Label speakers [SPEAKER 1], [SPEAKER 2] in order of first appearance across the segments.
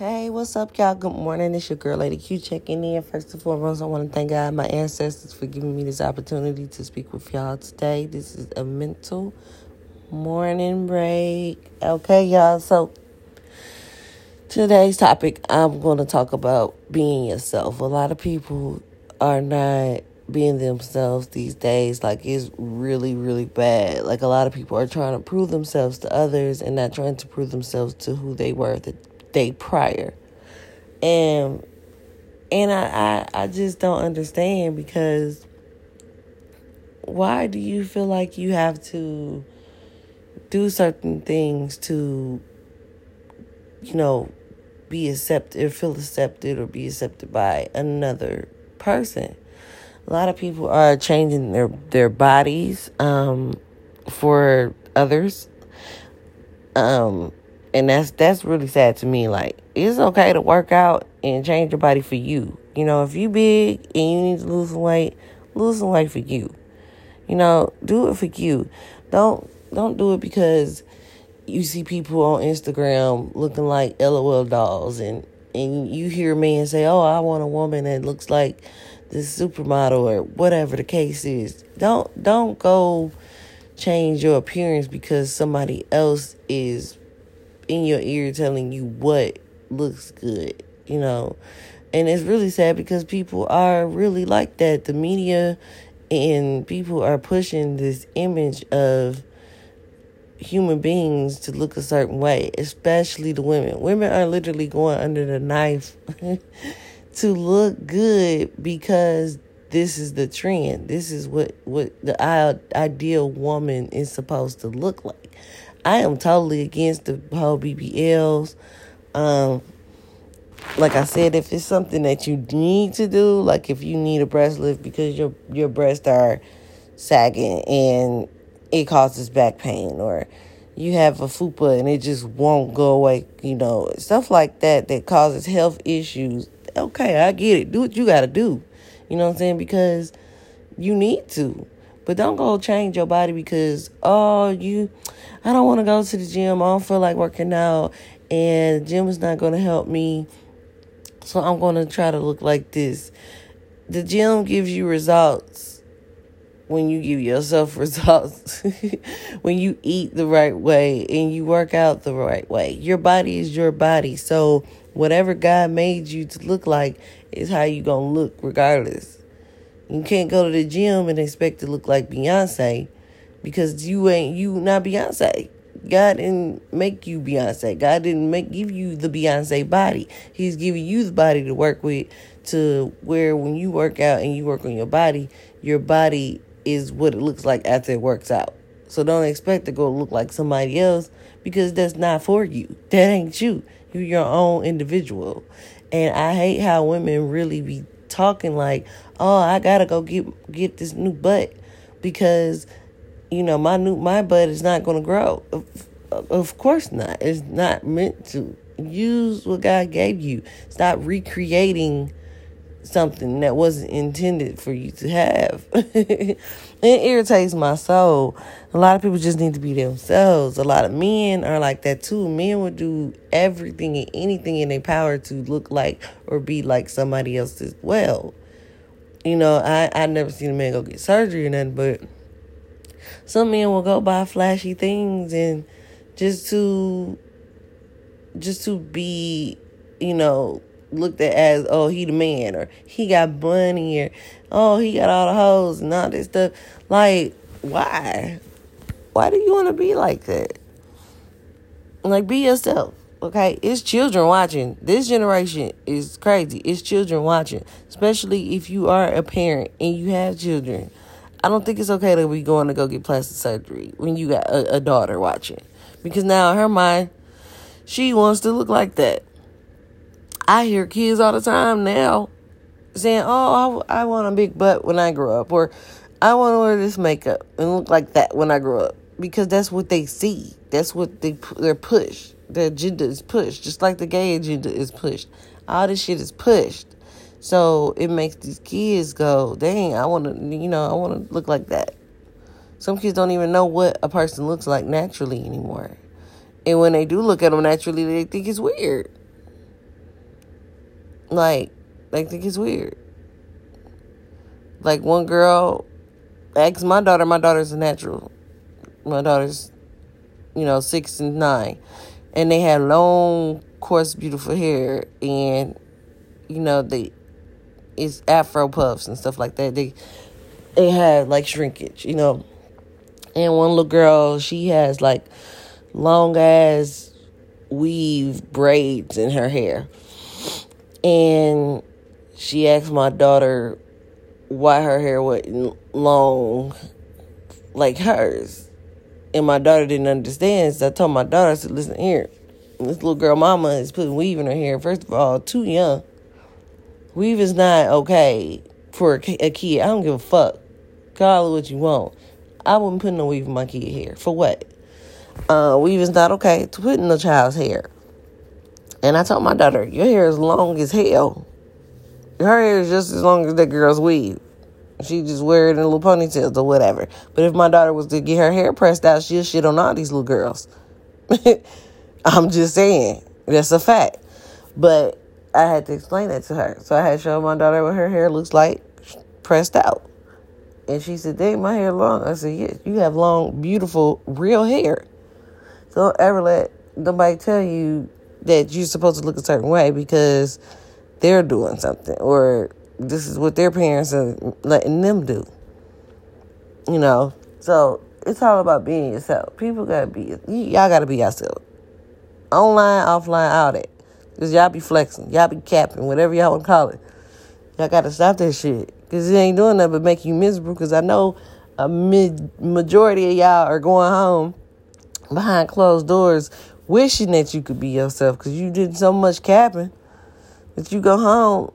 [SPEAKER 1] Hey, what's up, y'all? Good morning. It's your girl, Lady Q, checking in. First and foremost, I want to thank God, my ancestors, for giving me this opportunity to speak with y'all today. This is a mental morning break. Okay, y'all. So, today's topic, I'm going to talk about being yourself. A lot of people are not being themselves these days. Like, it's really, really bad. Like, a lot of people are trying to prove themselves to others and not trying to prove themselves to who they were the day prior. And and I, I, I just don't understand because why do you feel like you have to do certain things to you know be accepted or feel accepted or be accepted by another person a lot of people are changing their their bodies um, for others um, and that's that's really sad to me. Like it's okay to work out and change your body for you. You know if you big and you need to lose some weight lose some weight for you. You know do it for you. Don't don't do it because you see people on instagram looking like lol dolls and and you hear men say oh i want a woman that looks like this supermodel or whatever the case is. Don't don't go change your appearance because somebody else is in your ear telling you what looks good, you know. And it's really sad because people are really like that. The media and people are pushing this image of human beings to look a certain way, especially the women. Women are literally going under the knife to look good because this is the trend. This is what what the ideal woman is supposed to look like. I am totally against the whole BBLs. Um, like I said, if it's something that you need to do, like if you need a breast lift because your your breasts are sagging and it causes back pain, or you have a fupa and it just won't go away, you know, stuff like that that causes health issues. Okay, I get it. Do what you got to do. You know what I'm saying? Because you need to. But don't go change your body because, oh, you, I don't want to go to the gym. I don't feel like working out. And the gym is not going to help me. So I'm going to try to look like this. The gym gives you results when you give yourself results. when you eat the right way and you work out the right way. Your body is your body. So whatever God made you to look like is how you going to look regardless. You can't go to the gym and expect to look like Beyonce because you ain't you not Beyonce. God didn't make you Beyonce. God didn't make give you the Beyonce body. He's giving you the body to work with to where when you work out and you work on your body, your body is what it looks like after it works out. So don't expect to go look like somebody else because that's not for you. That ain't you. You're your own individual. And I hate how women really be talking like, "Oh, I gotta go get get this new butt because you know my new my butt is not gonna grow." Of, of course not. It's not meant to. Use what God gave you. Stop recreating something that wasn't intended for you to have. it irritates my soul. A lot of people just need to be themselves. A lot of men are like that too. Men would do everything and anything in their power to look like or be like somebody else as well. You know, I I never seen a man go get surgery or nothing, but some men will go buy flashy things and just to just to be, you know, looked at as oh he the man or he got money or oh he got all the hoes and all this stuff. Like why? Why do you want to be like that? Like be yourself. Okay, it's children watching. This generation is crazy. It's children watching, especially if you are a parent and you have children. I don't think it's okay to be going to go get plastic surgery when you got a, a daughter watching, because now her mind, she wants to look like that. I hear kids all the time now saying, "Oh, I, I want a big butt when I grow up," or "I want to wear this makeup and look like that when I grow up," because that's what they see. That's what they they're pushed. The agenda is pushed, just like the gay agenda is pushed. All this shit is pushed, so it makes these kids go, "Dang, I want to, you know, I want to look like that." Some kids don't even know what a person looks like naturally anymore. And when they do look at them naturally, they think it's weird. Like, they think it's weird. Like one girl asked my daughter, my daughter's a natural. My daughter's, you know, six and nine. And they had long, coarse, beautiful hair. And, you know, they it's afro puffs and stuff like that. They they had like shrinkage, you know. And one little girl, she has like long ass weave braids in her hair. And she asked my daughter why her hair wasn't long like hers. And my daughter didn't understand. So I told my daughter, I said, listen here, this little girl mama is putting weave in her hair. First of all, too young. Weave is not okay for a kid. I don't give a fuck. Call it what you want. I wouldn't put no weave in my kid hair. For what? Uh, weave is not okay to put in a child's hair. And I told my daughter, your hair is long as hell. Her hair is just as long as that girl's weave. She just wear it in little ponytails or whatever. But if my daughter was to get her hair pressed out, she'll shit on all these little girls. I'm just saying. That's a fact. But I had to explain that to her. So I had to show my daughter what her hair looks like pressed out. And she said, Dang, my hair long. I said, Yes, you have long, beautiful, real hair. So don't ever let nobody tell you that you're supposed to look a certain way because they're doing something or this is what their parents are letting them do. You know, so it's all about being yourself. People gotta be y'all gotta be yourself. Online, offline, all that. Cause y'all be flexing, y'all be capping, whatever y'all want to call it. Y'all gotta stop that shit. Cause it ain't doing nothing but make you miserable. Cause I know a mid majority of y'all are going home behind closed doors wishing that you could be yourself because you did so much capping that you go home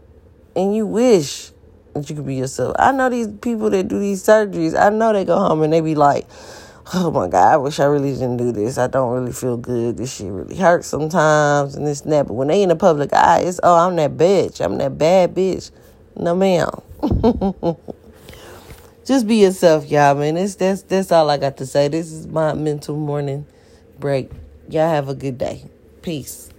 [SPEAKER 1] and you wish that you could be yourself. I know these people that do these surgeries, I know they go home and they be like, oh my God, I wish I really didn't do this. I don't really feel good. This shit really hurts sometimes and this and that. But when they in the public eye, it's, oh, I'm that bitch. I'm that bad bitch. No, ma'am. Just be yourself, y'all, man. It's, that's, that's all I got to say. This is my mental morning break. Y'all have a good day. Peace.